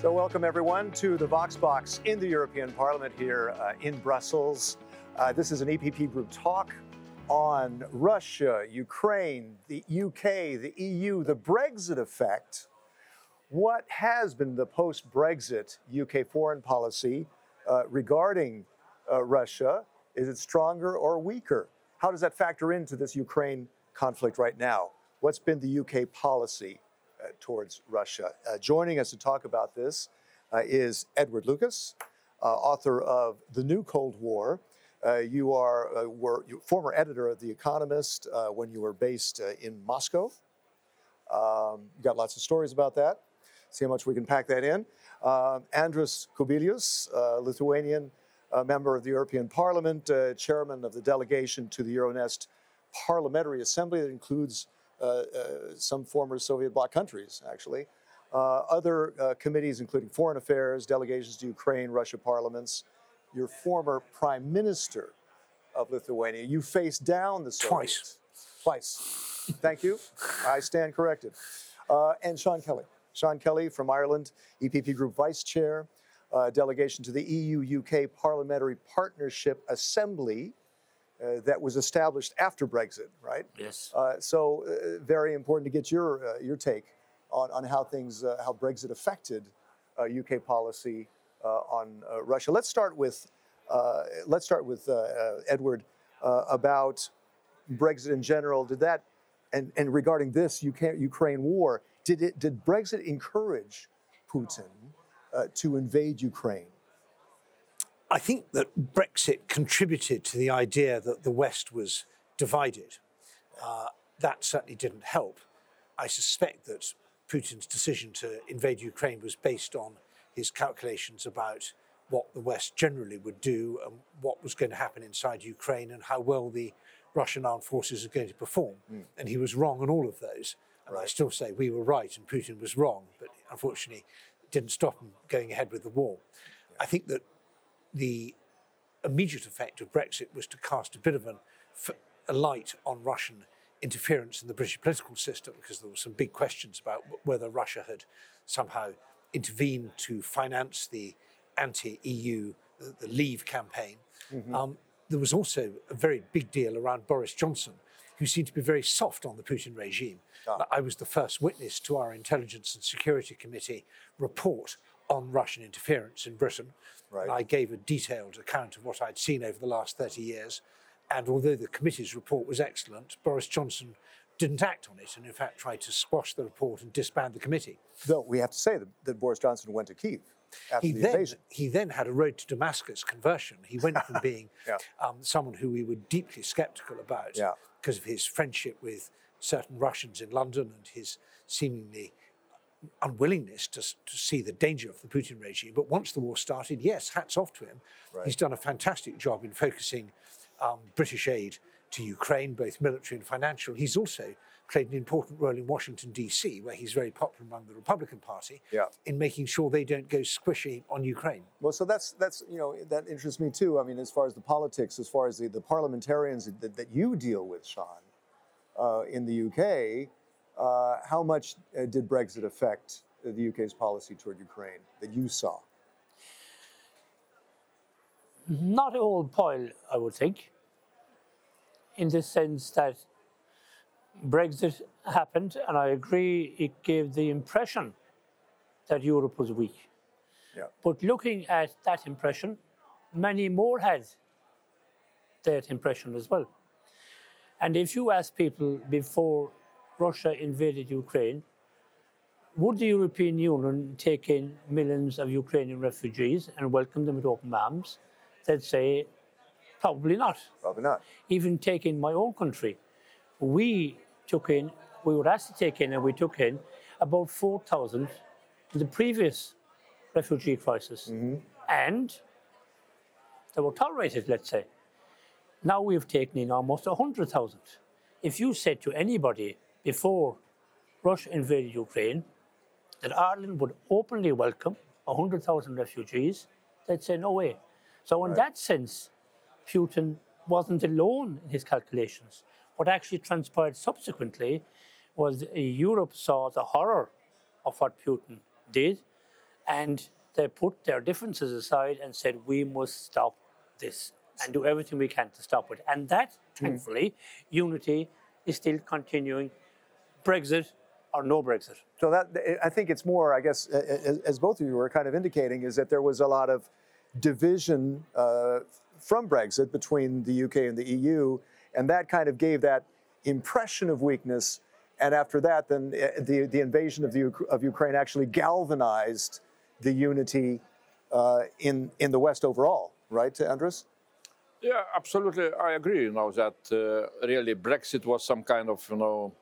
So, welcome everyone to the Vox Box in the European Parliament here uh, in Brussels. Uh, this is an EPP group talk on Russia, Ukraine, the UK, the EU, the Brexit effect. What has been the post Brexit UK foreign policy uh, regarding uh, Russia? Is it stronger or weaker? How does that factor into this Ukraine conflict right now? What's been the UK policy towards Russia? Uh, joining us to talk about this uh, is Edward Lucas, uh, author of The New Cold War. Uh, you are uh, were former editor of The Economist when you were based in Moscow. Um, got lots of stories about that. See how much we can pack that in. Um, Andrius Kubilius, Lithuanian a member of the European Parliament, uh, chairman of the delegation to the Euronest Parliamentary Assembly that includes uh, uh, some former Soviet bloc countries, actually. Uh, other uh, committees, including foreign affairs, delegations to Ukraine, Russia parliaments. Your former prime minister of Lithuania. You faced down the Soviets. Twice. Twice. Thank you. I stand corrected. Uh, and Sean Kelly. Sean Kelly from Ireland, EPP Group Vice Chair uh, delegation to the EU UK Parliamentary Partnership Assembly uh, that was established after Brexit, right? Yes. Uh, so, uh, very important to get your, uh, your take on, on how things, uh, how Brexit affected UK policy on Russia. Let's start with, let's start with Edward about Brexit in general. Did that, and, and regarding this UK, Ukraine war, did, it, did Brexit encourage Putin uh, to invade Ukraine? I think that Brexit contributed to the idea that the West was divided. Uh, that certainly didn't help. I suspect that Putin's decision to invade Ukraine was based on his calculations about what the West generally would do and what was going to happen inside Ukraine and how well the Russian armed forces are going to perform. Mm. And he was wrong on all of those. And right. I still say we were right and Putin was wrong. But unfortunately, it didn't stop him going ahead with the war. I think that the immediate effect of Brexit was to cast a bit of an, a light on Russian interference in the British political system because there were some big questions about whether Russia had somehow intervened to finance the anti-EU, the, the Leave campaign. Mm-hmm. Um, there was also a very big deal around Boris Johnson, who seemed to be very soft on the Putin regime. Ah. I was the first witness to our Intelligence and Security Committee report on Russian interference in Britain. Right. And I gave a detailed account of what I'd seen over the last 30 years. And although the committee's report was excellent, Boris Johnson didn't act on it and, in fact, tried to squash the report and disband the committee. Though we have to say that, that Boris Johnson went to Kiev. he the then invasion. he then had a road to Damascus conversion. He went from being yeah. um, someone who we were deeply sceptical about yeah. because of his friendship with certain Russians in London and his seemingly unwillingness to, to see the danger of the Putin regime. But once the war started, yes, hats off to him. Right. He's done a fantastic job in focusing um, British aid to Ukraine, both military and financial. He's also played an important role in Washington, D.C., where he's very popular among the Republican Party, yeah. in making sure they don't go squishy on Ukraine. Well, so that's, that's, you know, that interests me too. I mean, as far as the politics, as far as the, the parliamentarians that, that you deal with, Sean, uh, in the UK, uh, how much uh, did Brexit affect the UK's policy toward Ukraine that you saw? Not all Paul, I would think, in the sense that Brexit happened, and I agree it gave the impression that Europe was weak. Yeah. But looking at that impression, many more had that impression as well. And if you ask people before Russia invaded Ukraine, would the European Union take in millions of Ukrainian refugees and welcome them with open arms? They'd say, probably not. Probably not. Even taking my own country, we took in, we were asked to take in, and we took in about 4,000 in the previous refugee crisis. Mm-hmm. And they were tolerated, let's say. Now we've taken in almost 100,000. If you said to anybody before Russia invaded Ukraine that Ireland would openly welcome 100,000 refugees, they'd say, no way. So, in right. that sense, Putin wasn't alone in his calculations. What actually transpired subsequently was Europe saw the horror of what Putin did, And they put their differences aside and said, we must stop this and do everything we can to stop it. And that, hmm. thankfully, unity is still continuing, Brexit or no Brexit. So that I think it's more, I guess, as, as both of you were kind of indicating, is that there was a lot of division uh, from Brexit between the UK and the EU, and that kind of gave that impression of weakness. And after that, then uh, the, the invasion of, the, of Ukraine actually galvanized the unity uh, in, in the West overall, right, Andrius? Yeah, absolutely. I agree. You know that uh, really Brexit was some kind of you know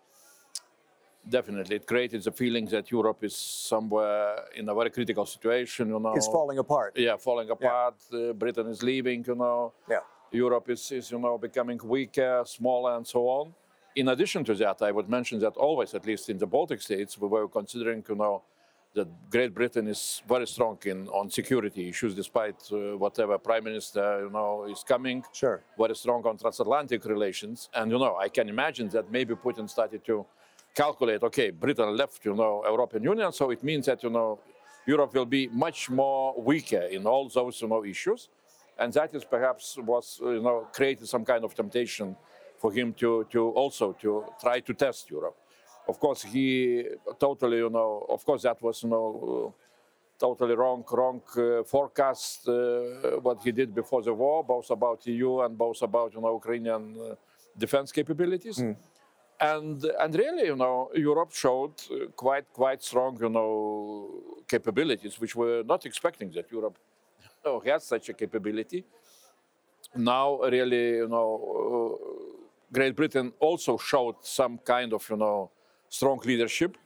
definitely it created the feeling that Europe is somewhere in a very critical situation. You know, is falling apart. Yeah, falling apart. Yeah. Uh, Britain is leaving. You know. Yeah. Europe is, is you know becoming weaker, smaller, and so on. In addition to that, I would mention that always, at least in the Baltic states, we were considering you know that Great Britain is very strong in on security issues, despite uh, whatever prime minister you know is coming. Sure. Very strong on transatlantic relations, and you know I can imagine that maybe Putin started to calculate. Okay, Britain left you know European Union, so it means that you know Europe will be much more weaker in all those you know issues, and that is perhaps was you know created some kind of temptation for him to to also to try to test Europe of course, he totally, you know, of course, that was, you know, totally wrong, wrong uh, forecast uh, what he did before the war, both about EU and both about, you know, Ukrainian uh, defense capabilities. Mm. And and really, you know, Europe showed uh, quite quite strong, you know, capabilities, which we're not expecting that Europe you know, has such a capability. Now, really, you know, uh, Great Britain also showed some kind of, you know, strong leadership.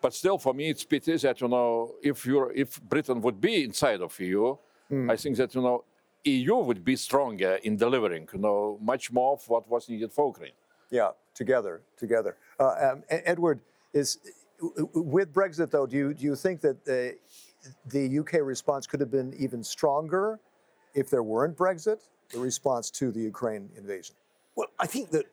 But still, for me, it's pity that you know if you if Britain would be inside of EU, mm. I think that you know EU would be stronger in delivering you know much more of what was needed for Ukraine. Yeah, together, together. Uh, um, Edward is with Brexit though. Do you do you think that the the UK response could have been even stronger if there weren't Brexit? The response to the Ukraine invasion. Well, I think that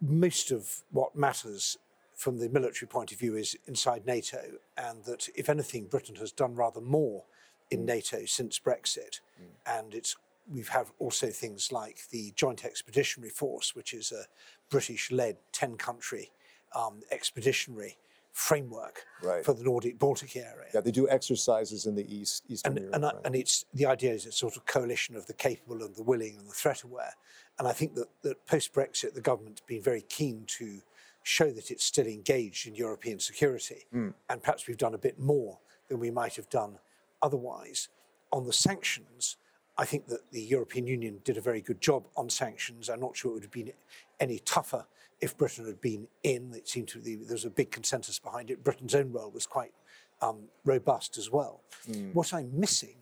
most of what matters from the military point of view is inside NATO, and that if anything, Britain has done rather more in mm. NATO since Brexit, mm. and it's we've had also things like the Joint Expeditionary Force, which is a British-led ten-country um, expeditionary framework right. for the Nordic Baltic area. Yeah, they do exercises in the east, eastern and, Europe. And, right. and it's the idea is a sort of coalition of the capable and the willing and the threat aware. And I think that, that post Brexit, the government's been very keen to show that it's still engaged in European security. Mm. And perhaps we've done a bit more than we might have done otherwise. On the sanctions, I think that the European Union did a very good job on sanctions. I'm not sure it would have been any tougher if Britain had been in. It seemed to be there was a big consensus behind it. Britain's own role was quite um, robust as well. Mm. What I'm missing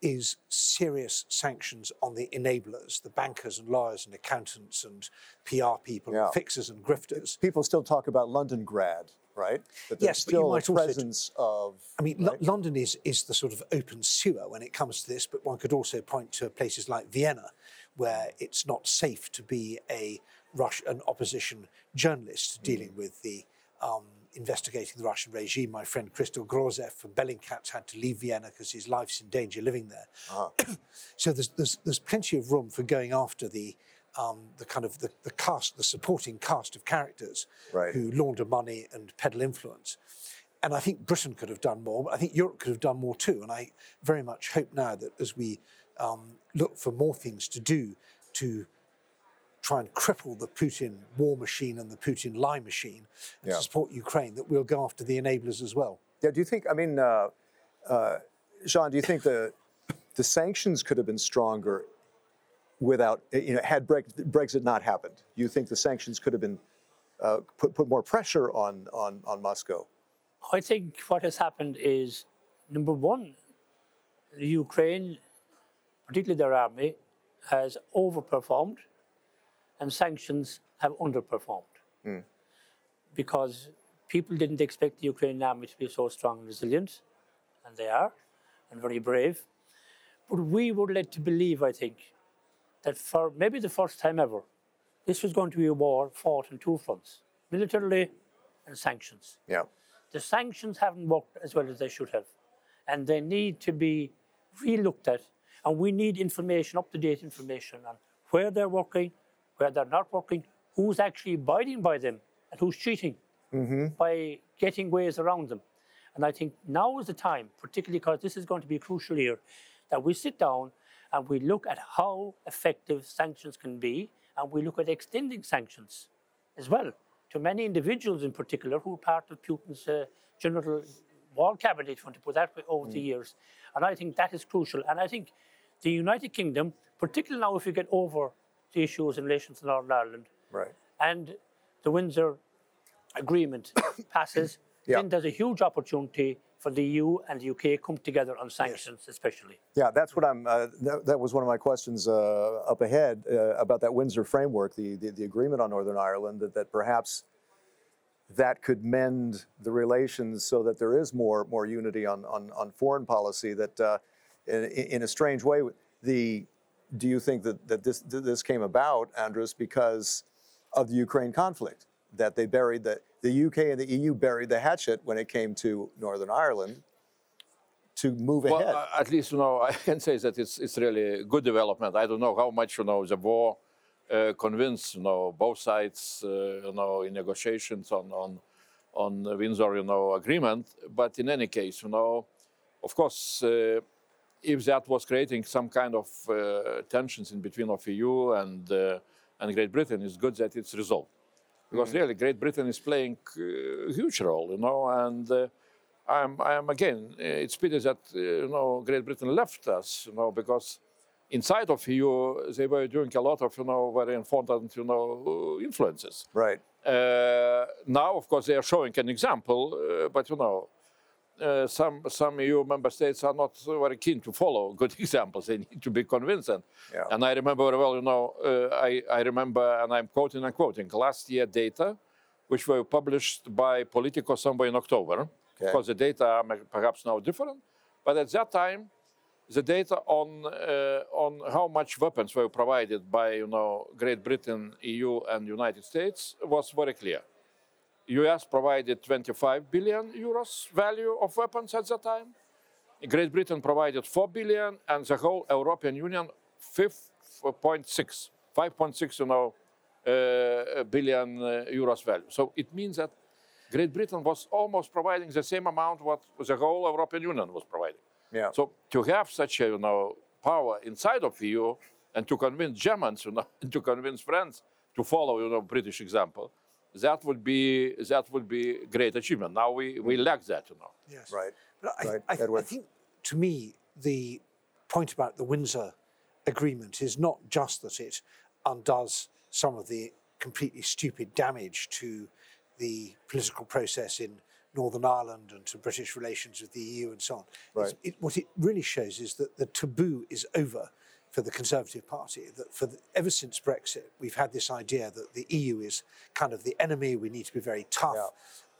is serious sanctions on the enablers, the bankers and lawyers and accountants and PR people, yeah. and fixers and grifters. People still talk about Londongrad, right? But yes, still but you might a presence also, of. I mean, right? L- London is is the sort of open sewer when it comes to this, but one could also point to places like Vienna, where it's not safe to be a Rush, an opposition journalist mm. dealing with the. Um, investigating the Russian regime. My friend Christo Grozev from Bellingcat had to leave Vienna because his life's in danger living there. Uh-huh. so there's, there's, there's plenty of room for going after the um, the kind of the, the cast, the supporting cast of characters right. who launder money and peddle influence. And I think Britain could have done more, but I think Europe could have done more too. And I very much hope now that as we um, look for more things to do to try and cripple the Putin war machine and the Putin lie machine and yeah. support Ukraine, that we'll go after the enablers as well. Yeah, do you think, I mean, uh, uh, Sean, do you think the, the sanctions could have been stronger without, you know, had Brexit not happened? You think the sanctions could have been, uh, put, put more pressure on, on, on Moscow? I think what has happened is, number one, Ukraine, particularly their army, has overperformed and sanctions have underperformed mm. because people didn't expect the Ukrainian army to be so strong and resilient, and they are, and very brave. But we were led to believe, I think, that for maybe the first time ever, this was going to be a war fought on two fronts militarily and sanctions. Yeah. the sanctions haven't worked as well as they should have. And they need to be re-looked at. And we need information, up-to-date information on where they're working, where they're not working, who's actually abiding by them, and who's cheating mm-hmm. by getting ways around them. And I think now is the time, particularly because this is going to be a crucial year, that we sit down and we look at how effective sanctions can be, and we look at extending sanctions as well to many individuals in particular who are part of Putin's uh, general wall cabinet, if you want to put that way, over the years. And I think that is crucial. And I think the United Kingdom, particularly now if you get over the issues in relation to Northern Ireland, Right. and the Windsor Agreement passes, Yeah. then there's a huge opportunity for the EU and the UK come together on sanctions, especially. Yeah, that's what I'm. Uh, that, that was one of my questions uh, up ahead uh, about that Windsor framework, the, the the agreement on Northern Ireland, that, that perhaps that could mend the relations so that there is more more unity on on, on foreign policy. That uh, in, in a strange way, the do you think that that this that this came about, Andrius, because of the Ukraine conflict? That they buried the the UK and the EU buried the hatchet when it came to Northern Ireland to move Well, ahead. at least you know I can say that it's it's really a good development. I don't know how much you know the war uh, convinced you know both sides uh, you know in negotiations on on on the Windsor you know agreement. But in any case, you know, of course, uh, if that was creating some kind of uh, tensions in between of EU and uh, and Great Britain, it's good that it's resolved because really Great Britain is playing uh, a huge role, you know, and. Uh, I'm, I'm again. uh, It's pity that uh, you know Great Britain left us, you know, because inside of EU they were doing a lot of you know very important you know influences. right. Uh, now, of course, they are showing an example, uh, but you know, uh, some some EU member states are not very keen to follow good examples. They need to be convincing. Yeah. And I remember very well, you know, uh, I I remember, and I'm quoting and quoting last year data, which were published by Politico somewhere in October. Okay. Because the data are perhaps now different, but at that time, the data on uh, on how much weapons were provided by you know Great Britain, EU, and United States was very clear. U.S. provided 25 billion euros value of weapons at the time. Great Britain provided 4 billion, and the whole European Union 5.6, 5.6 you know uh, billion uh, euros value. So it means that Great Britain was almost providing the same amount what the whole European Union was providing. Yeah. So to have such a you know power inside of EU and to convince Germans, you know, and to convince France to follow you know British example, that would be that would be great achievement. Now we, we lack that, you know. Yes. Right. But I, Right, I, I Edward. think, to me, the point about the Windsor Agreement is not just that it undoes some of the completely stupid damage to the political process in Northern Ireland and to British relations with the EU and so on. Right. It, what it really shows is that the taboo is over for the Conservative Party. That for the, ever since Brexit, we've had this idea that the EU is kind of the enemy. We need to be very tough.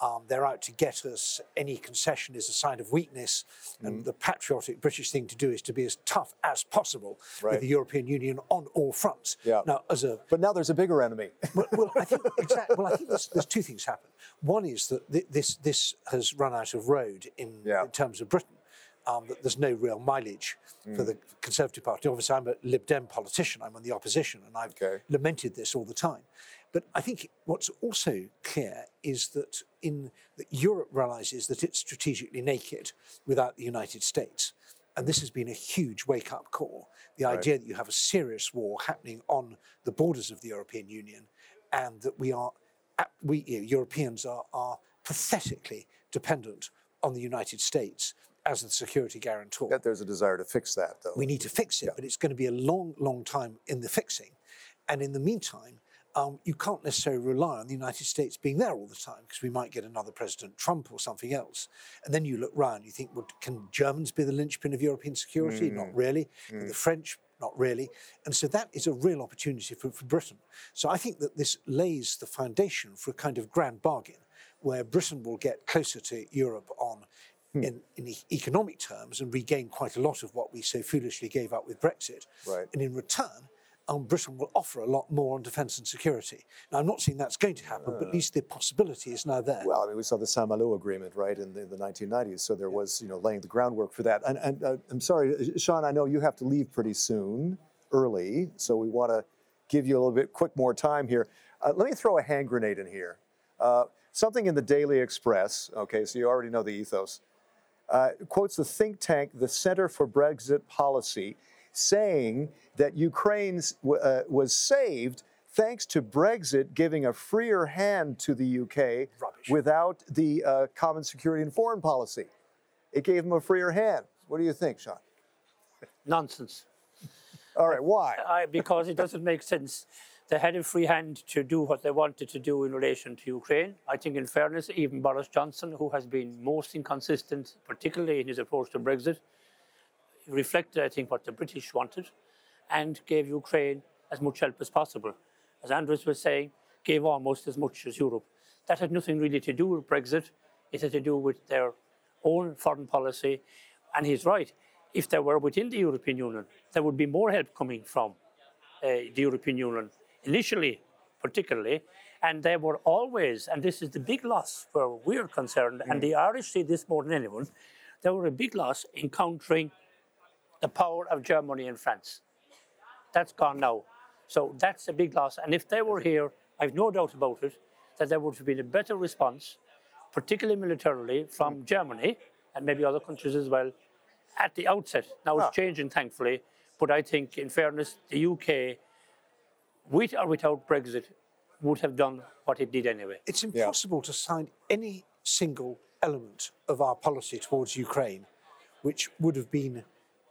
Um, they're out to get us. Any concession is a sign of weakness. Mm-hmm. And the patriotic British thing to do is to be as tough as possible Right. with the European Union on all fronts. Yeah. Now, as a But now there's a bigger enemy. well, well, I think exactly. Well, I think there's, there's two things happen. One is that thi- this this has run out of road in, Yeah. in terms of Britain. Um, that there's no real mileage Mm. for the Conservative Party. Obviously, I'm a Lib Dem politician. I'm on the opposition, and I've Okay. lamented this all the time. But I think what's also clear is that in that Europe realizes that it's strategically naked without the United States. And this has been a huge wake up call. The idea that you have a serious war happening on the borders of the European Union and that we are, we you know, Europeans are, are pathetically dependent on the United States as the security guarantor. That there's a desire to fix that, though. We need to fix it, but it's going to be a long, long time in the fixing. And in the meantime, um, you can't necessarily rely on the United States being there all the time because we might get another President Trump or something else. And then you look round, you think, well, can Germans be the linchpin of European security? Not really. Can The French, not really. And so that is a real opportunity for, for Britain. So I think that this lays the foundation for a kind of grand bargain where Britain will get closer to Europe on in, in e- economic terms and regain quite a lot of what we so foolishly gave up with Brexit. Right. And in return, um, Britain will offer a lot more on defence and security. Now, I'm not saying that's going to happen, but at least the possibility is now there. Well, I mean, we saw the Saint-Malo agreement, right, in the, in the 1990s. So there was, you know, laying the groundwork for that. And, and uh, I'm sorry, Sean, I know you have to leave pretty soon, early. So we want to give you a little bit quick more time here. Uh, let me throw a hand grenade in here. Uh, something in the Daily Express, okay, so you already know the ethos, uh, quotes the think tank, the Center for Brexit Policy, saying that Ukraine uh, was saved thanks to Brexit giving a freer hand to the UK Rubbish. without the uh, common security and foreign policy. It gave them a freer hand. What do you think, Sean? Nonsense. All right, why? I, because it doesn't make sense. They had a free hand to do what they wanted to do in relation to Ukraine. I think, in fairness, even Boris Johnson, who has been most inconsistent, particularly in his approach to Brexit, reflected, I think, what the British wanted and gave Ukraine as much help as possible. As Andreas was saying, gave almost as much as Europe. That had nothing really to do with Brexit. It had to do with their own foreign policy. And he's right. If they were within the European Union, there would be more help coming from uh, the European Union, initially, particularly. And they were always, and this is the big loss where we're concerned, and the Irish see this more than anyone, they were a big loss in countering the power of Germany and France. That's gone now. So that's a big loss. And if they were here, I've no doubt about it, that there would have been a better response, particularly militarily, from Germany and maybe other countries as well, at the outset. Now it's Ah. changing, thankfully. But I think, in fairness, the UK, with or without Brexit, would have done what it did anyway. It's impossible to sign any single element of our policy towards Ukraine, which would have been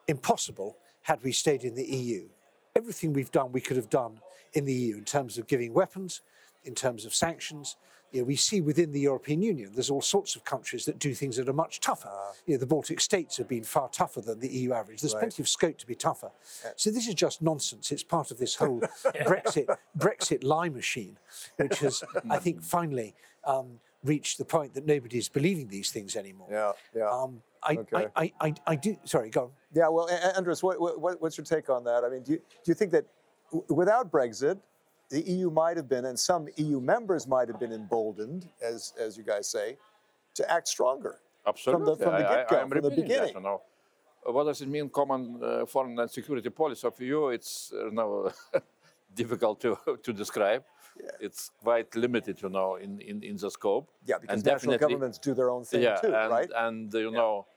impossible had we stayed in the EU. Everything we've done, we could have done in the EU in terms of giving weapons, in terms of sanctions. You know, we see within the European Union, there's all sorts of countries that do things that are much tougher. you know, the Baltic states have been far tougher than the EU average. There's plenty of scope to be tougher. So this is just nonsense. It's part of this whole Brexit Brexit lie machine, which has, I think, finally um, reached the point that nobody's believing these things anymore. Yeah, yeah. Um, I, Okay. I, I, I, I do. Sorry, go on. Yeah, well, Andrius, what, what, what's your take on that? I mean, do you, do you think that w- without Brexit, the EU might have been, and some EU members might have been emboldened, as, as you guys say, to act stronger? Absolutely. from the I- I- get-go, I'm from the repeating that, beginning. you know. What does it mean, common uh, foreign and security policy of EU? It's uh, no, difficult to, to describe. It's quite limited, you know, in, in, in the scope. Yeah, because And national governments do their own thing yeah, too, and, right? And you know,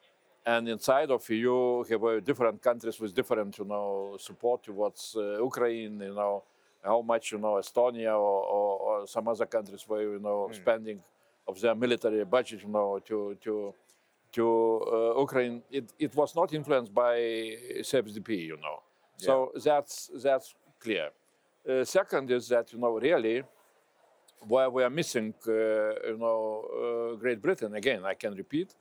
and inside of EU, have uh, different countries with different, you know, support towards uh, Ukraine. You know, how much you know Estonia or, or, or some other countries where you know spending of their military budget, you know, to to to uh, Ukraine. It, it was not influenced by CFSDP, you know. So that's that's clear. Uh, second is that you know really where we are missing, uh, you know, uh, Great Britain again. I can repeat.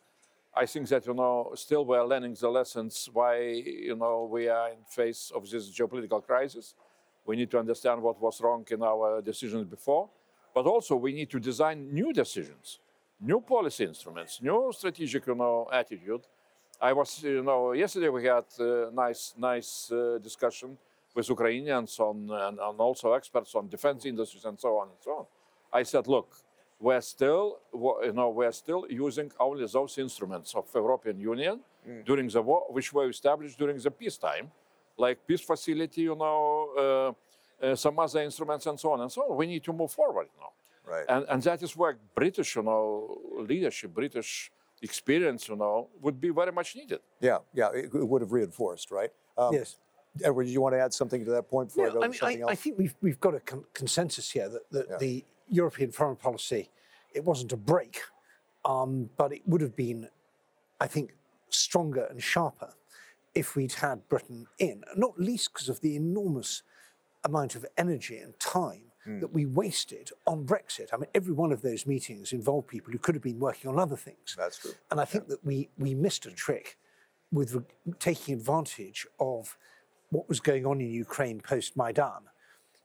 I think that you know still we are learning the lessons why you know we are in face of this geopolitical crisis. We need to understand what was wrong in our decisions before, but also we need to design new decisions, new policy instruments, new strategic you know attitude. I was you know yesterday we had a nice nice uh, discussion with Ukrainians on and, and also experts on defense industries and so on and so on. I said, look, we're still, you know, we're still using only those instruments of European Union during the war, which were established during the peacetime, like peace facility, you know, uh, uh, some other instruments and so on and so on. We need to move forward now. Right. And, and that is where British, you know, leadership, British experience, you know, would be very much needed. yeah, yeah, it, it would have reinforced, right? Um, yes. Edward, do you want to add something to that point before I go I to mean, something I, I think we've, we've got a con- consensus here that, that Yeah. the European foreign policy, it wasn't a break, um, but it would have been, I think, stronger and sharper if we'd had Britain in, not least because of the enormous amount of energy and time Hmm. that we wasted on Brexit. I mean, every one of those meetings involved people who could have been working on other things. That's true. And I think that we, we missed a trick with re- taking advantage of what was going on in Ukraine post Maidan.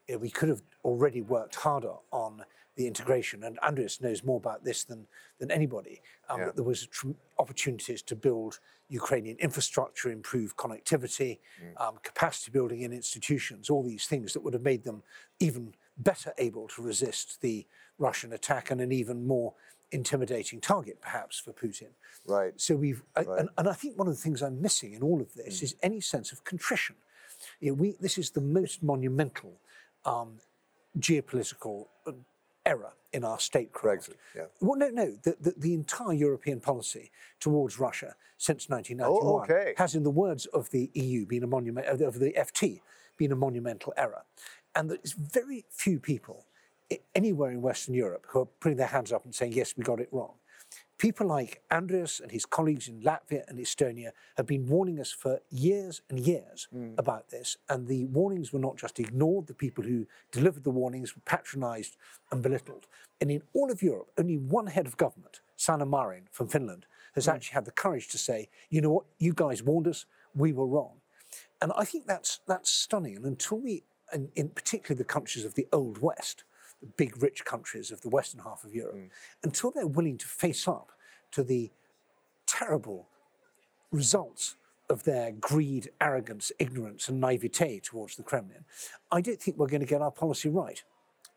You know, we could have already worked harder on the integration. And Andreas knows more about this than, than anybody. Um, Yeah. that there was tr- opportunities to build Ukrainian infrastructure, improve connectivity, um, capacity building in institutions, all these things that would have made them even better able to resist the Russian attack and an even more intimidating target, perhaps, for Putin. Right. So we've, I- Right. and, and I think one of the things I'm missing in all of this is any sense of contrition. You know, we, this is the most monumental um, geopolitical uh, error in our statecraft. Brexit, yeah. Well, no, no. The, the, the entire European policy towards Russia since 1991 Oh, okay. has, in the words of the EU, been a monument of the- FT, been a monumental error, and there's very few people anywhere in Western Europe who are putting their hands up and saying, "Yes, we got it wrong." People like Andreas and his colleagues in Latvia and Estonia have been warning us for years and years hmm. about this, and the warnings were not just ignored, the people who delivered the warnings were patronized and belittled. And in all of Europe, only one head of government, Sanna Marin from Finland, has hmm. actually had the courage to say, you know what, you guys warned us, we were wrong. And I think that's, that's stunning. And until we, and in particularly the countries of the Old West, the big rich countries of the western half of Europe, until they're willing to face up to the terrible results of their greed, arrogance, ignorance, and naivete towards the Kremlin, I don't think we're going to get our policy right.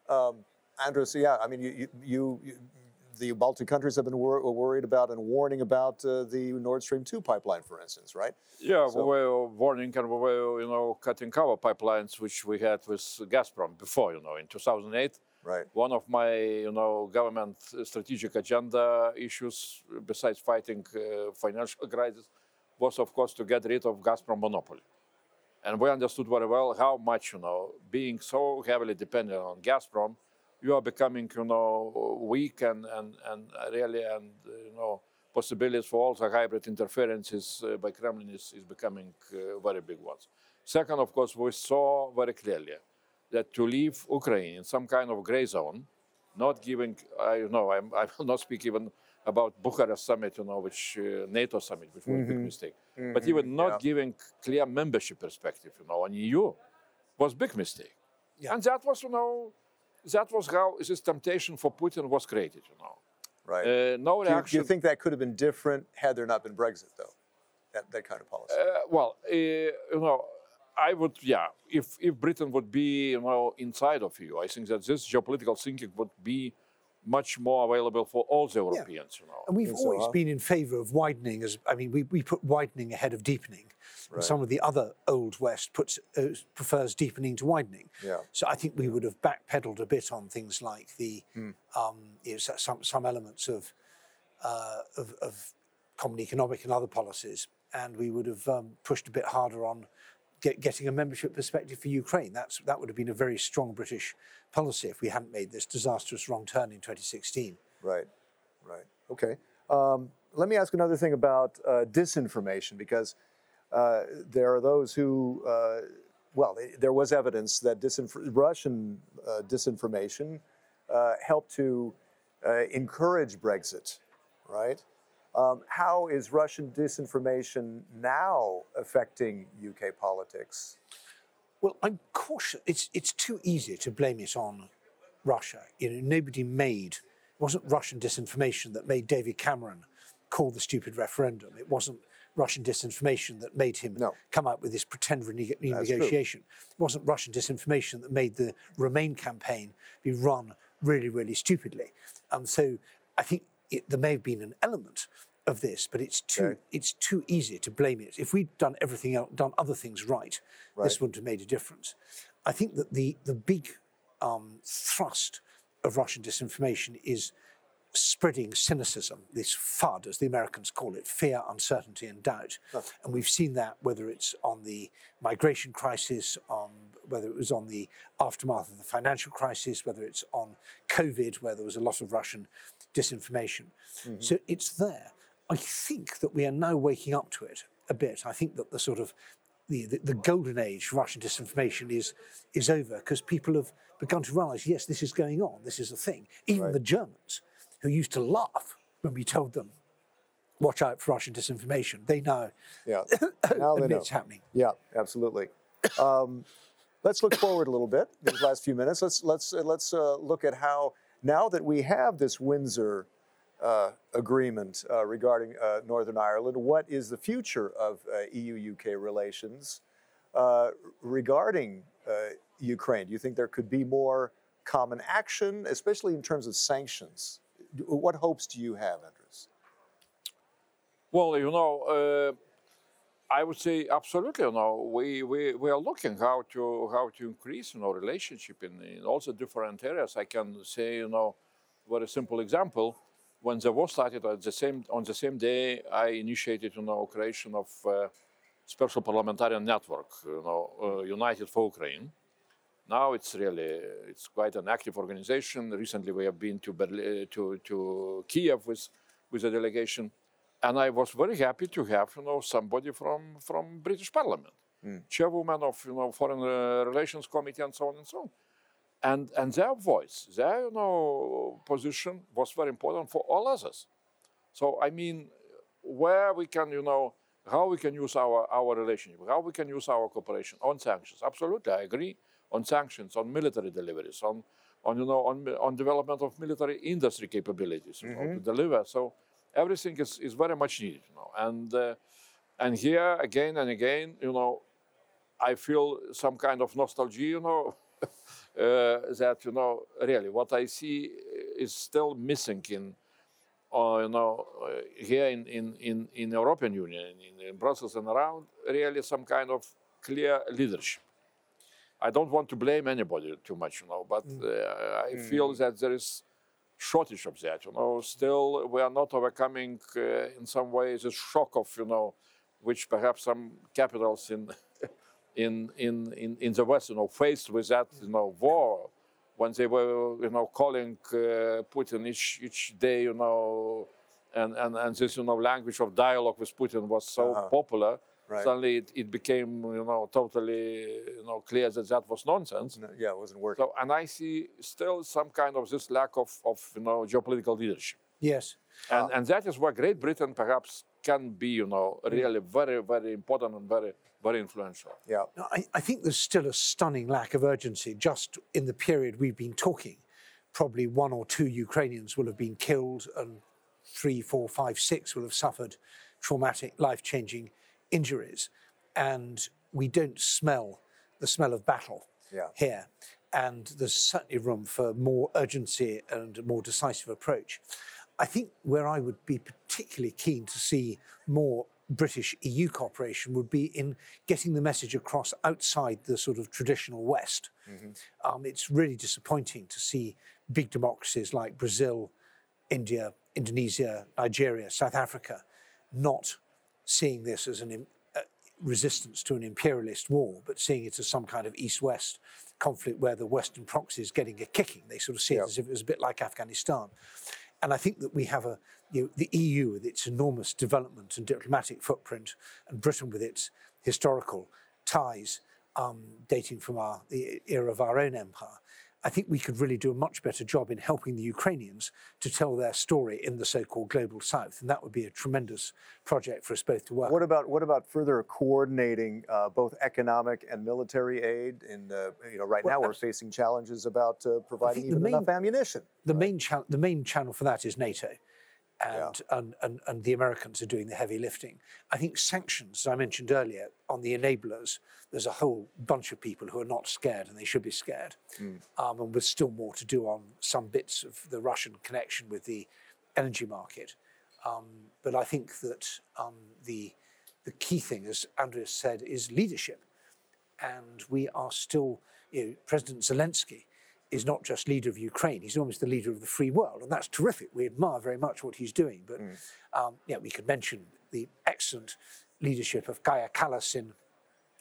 Andrius, yeah, I mean, you, you, you, you the Baltic countries have been wor- worried about and warning about uh, the Nord Stream 2 pipeline, for instance, right? Yeah, So- we were warning and we were, you know, cutting our pipelines, which we had with Gazprom before, you know, in 2008. Right. One of my, you know, government strategic agenda issues, besides fighting uh, financial crisis, was of course to get rid of Gazprom monopoly. And we understood very well how much, you know, being so heavily dependent on Gazprom, you are becoming, you know, weak and and and really, and uh, you know, possibilities for all the hybrid interferences uh, by Kremlin is, is becoming uh, very big ones. Second, of course, we saw very clearly that to leave Ukraine in some kind of gray zone, not giving, I you know, I'm, I will not speak even about Bucharest summit, you know, which uh, NATO summit, which was a big mistake, but even not yeah. giving clear membership perspective, you know, on EU was big mistake. Yeah. And that was, you know, that was how this temptation for Putin was created, you know. Right. Uh, no do, you, do you think that could have been different had there not been Brexit, though? That, that kind of policy. Uh, well, uh, you know, I would, yeah, if, if Britain would be, you know, inside of EU, I think that this geopolitical thinking would be much more available for all the Europeans, you know. And we've Think so, always huh? been in favour of widening. As I mean, we, we put widening ahead of deepening. And some of the other old West puts uh, prefers deepening to widening. Yeah. So I think we would have backpedaled a bit on things like the Hmm. um, you know, some some elements of, uh, of of common economic and other policies, and we would have um, pushed a bit harder on get, getting a membership perspective for Ukraine. That's that would have been a very strong British policy if we hadn't made this disastrous wrong turn in 2016. Right, right. Okay. Um, let me ask another thing about uh, disinformation because uh, there are those who, uh, well, eh, there was evidence that disinf- Russian uh, disinformation uh, helped to uh, encourage Brexit, right? Um, how is Russian disinformation now affecting UK politics? Well, I'm cautious. It's it's too easy to blame it on Russia. You know, nobody made. It wasn't Russian disinformation that made David Cameron call the stupid referendum. It wasn't Russian disinformation that made him No. come out with this pretend rene- renegotiation. It wasn't Russian disinformation that made the Remain campaign be run really, really stupidly. And so I think it, there may have been an element of this, but it's too Okay. it's too easy to blame it. If we'd done everything else, done other things right, Right. this wouldn't have made a difference. I think that the the big um, thrust of Russian disinformation is spreading cynicism, this FUD, as the Americans call it, fear, uncertainty, and doubt. And we've seen that whether it's on the migration crisis, on whether it was on the aftermath of the financial crisis, whether it's on COVID, where there was a lot of Russian disinformation. So it's there. I think that we are now waking up to it a bit. I think that the sort of the, the, the golden age for Russian disinformation is is over because people have begun to realise, yes, this is going on, this is a thing. Even the Germans, who used to laugh when we told them, watch out for Russian disinformation, they now Yeah. Now they know. it's happening. Yeah, absolutely. Um, let's look forward a little bit these last few minutes. Let's let's uh, let's uh, look at how now that we have this Windsor uh, agreement uh, regarding uh, Northern Ireland, what is the future of uh, EU UK relations uh, regarding uh, Ukraine? Do you think there could be more common action, especially in terms of sanctions? What hopes do you have, Andrius? Well, you know, I would say absolutely. You know, we, we, we are looking how to how to increase you know relationship in, in also different areas. I can say you know, very simple example. When the war started, at the same on the same day, I initiated you know creation of uh, special parliamentarian network, you know, uh, United for Ukraine. Now it's really it's quite an active organization. Recently, we have been to Berlin, to to Kiev with with a delegation and I was very happy to have you know somebody from from British Parliament, mm. chairwoman of you know Foreign Relations Committee and so on and so on, and and their voice, their you know position was very important for all others. So I mean, where we can you know how we can use our our relationship, how we can use our cooperation on sanctions. Absolutely, I agree on sanctions, on military deliveries, on on you know on on development of military industry capabilities mm-hmm. know, to deliver. So everything is, is very much needed, you know. And uh, and here again and again, you know, I feel some kind of nostalgia, you know, uh, that you know really what I see is still missing in, uh, you know, uh, here in, in in in European Union, in, in Brussels and around, really some kind of clear leadership. I don't want to blame anybody too much, you know, but mm. uh, I mm. feel that there is shortage of that. You know, still we are not overcoming uh, in some ways the shock of you know, which perhaps some capitals in in in in in the West, you know, faced with that you know war when they were you know calling uh, Putin each each day, you know, and and and this you know language of dialogue with Putin was so uh -huh. popular Right. Suddenly, it, it, became you know totally you know clear that that was nonsense. No, yeah, it wasn't working. So, and I see still some kind of this lack of, of you know geopolitical leadership. Yes, and uh, and that is where Great Britain perhaps can be you know really very very important and very very influential. Yeah, I, I think there's still a stunning lack of urgency just in the period we've been talking. Probably one or two Ukrainians will have been killed, and three, four, five, six will have suffered traumatic, life-changing injuries, and we don't smell the smell of battle yeah. here. And there's certainly room for more urgency and a more decisive approach. I think where I would be particularly keen to see more British EU cooperation would be in getting the message across outside the sort of traditional West. Mm-hmm. Um, it's really disappointing to see big democracies like Brazil, India, Indonesia, Nigeria, South Africa not seeing this as an uh, resistance to an imperialist war, but seeing it as some kind of east west conflict where the Western proxy is getting a kicking. They sort of see it as if it was a bit like Afghanistan. And I think that we have a, you know, the EU with its enormous development and diplomatic footprint, and Britain with its historical ties um, dating from our, the era of our own empire, I think we could really do a much better job in helping the Ukrainians to tell their story in the so-called global south, and that would be a tremendous project for us both to work. What about what about further coordinating uh, both economic and military aid? In uh, you know, right well, now we're facing challenges about uh, providing even main, enough ammunition. The right? main cha- the main channel for that is NATO and, yeah. and, and, and the Americans are doing the heavy lifting. I think sanctions, as I mentioned earlier, on the enablers, there's a whole bunch of people who are not scared and they should be scared. Mm. Um, and there's still more to do on some bits of the Russian connection with the energy market. Um, but I think that um, the, the key thing, as Andreas said, is leadership. And we are still, you know, President Zelensky is not just leader of Ukraine, he's almost the leader of the free world. And that's terrific. We admire very much what he's doing. But mm. um, yeah, we could mention the excellent leadership of Kaja Kallas in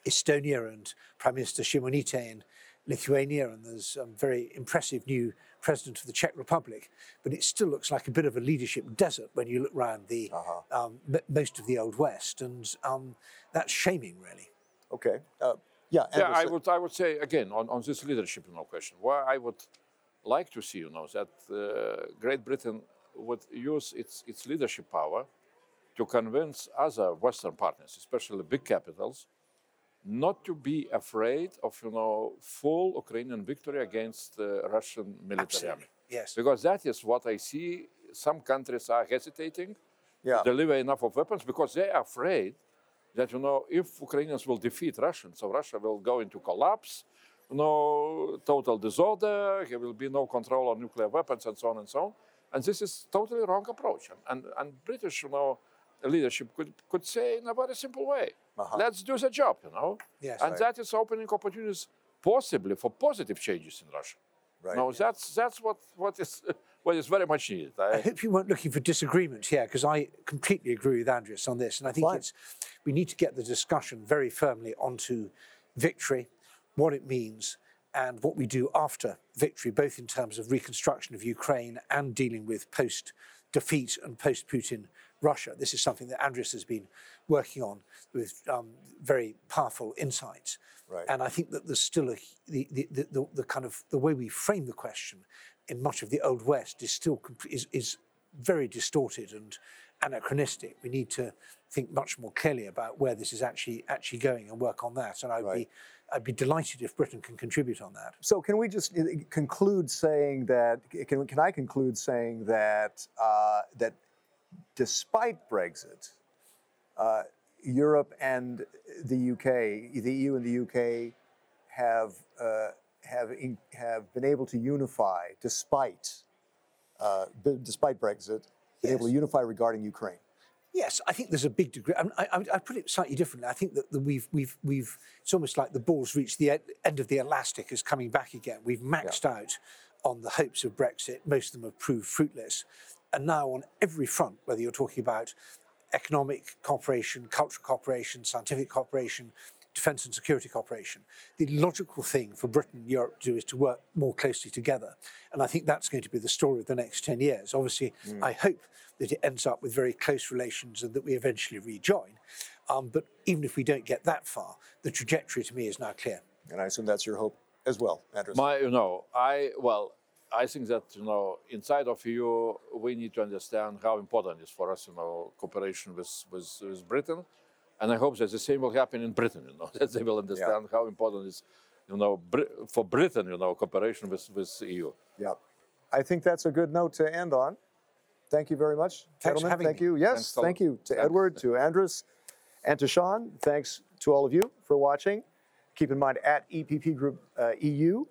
Estonia and Prime Minister Šimonytė in Lithuania, and there's a very impressive new president of the Czech Republic. But it still looks like a bit of a leadership desert when you look around the uh-huh. um, most of the old West, and um, that's shaming, really. Okay. Uh, yeah, yeah. I would, I would say again on, on this leadership, you know, question. Where I would like to see, you know, that uh, Great Britain would use its its leadership power to convince other Western partners, especially big capitals, not to be afraid of, you know, full Ukrainian victory against the Russian military Absolutely. army. Yes. Because that is what I see. Some countries are hesitating Yeah. to deliver enough of weapons because they are afraid that you know if Ukrainians will defeat Russians, so Russia will go into collapse, no total disorder, there will be no control on nuclear weapons and so on and so on. And this is totally wrong approach. And and, and British, you know, leadership could could say in a very simple way, Uh-huh. let's do the job, you know. Yes. and Right. that is opening opportunities possibly for positive changes in Russia. Right. No, that's that's what what is what is very much needed. I I, hope you weren't looking for disagreement here, because I completely agree with Andrius on this. And I think Fine. it's we need to get the discussion very firmly onto victory, what it means, and what we do after victory, both in terms of reconstruction of Ukraine and dealing with post defeat and post Putin Russia. This is something that Andrius has been working on with um, very powerful insights. Right. And I think that there's still a, the, the, the, the, the kind of the way we frame the question in much of the Old West is still is, is very distorted and anachronistic. We need to think much more clearly about where this is actually actually going and work on that. And I'd Right. be I'd be delighted if Britain can contribute on that. So can we just uh, conclude saying that? Can, can I conclude saying that uh, that despite Brexit, uh, Europe and the UK, the EU and the UK, have uh, have in, have been able to unify despite uh, b- despite Brexit, been able to unify regarding Ukraine. Yes, I think there's a big degree. I, I, I put it slightly differently. I think that the, we've, we've, we've. It's almost like the ball's reached the end of the elastic, is coming back again. We've maxed out on the hopes of Brexit. Most of them have proved fruitless, and now on every front, whether you're talking about economic cooperation, cultural cooperation, scientific cooperation, defence and security cooperation, the logical thing for Britain and Europe to do is to work more closely together. And I think that's going to be the story of the next 10 years. Obviously, I hope that it ends up with very close relations and that we eventually rejoin. Um, but even if we don't get that far, the trajectory to me is now clear. And I assume that's your hope as well, Andrius. my, you know, I well, I think that you know, inside of EU, we need to understand how important it is for us, you know, cooperation with with, with Britain, and I hope that the same will happen in Britain. You know, that they will understand how important it is, you know, Bri- for Britain, you know, cooperation with with EU. Yeah. I think that's a good note to end on. Thank you very much, Thanks for gentlemen. having Thank me. you. Yes, Thanks, thank you to Thanks. Edward, to Andrius, and to Sean. Thanks to all of you for watching. Keep in mind at EPP Group uh, EU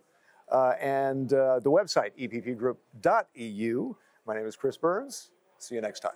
uh, and uh, the website eppgroup.eu. My name is Chris Burns. See you next time.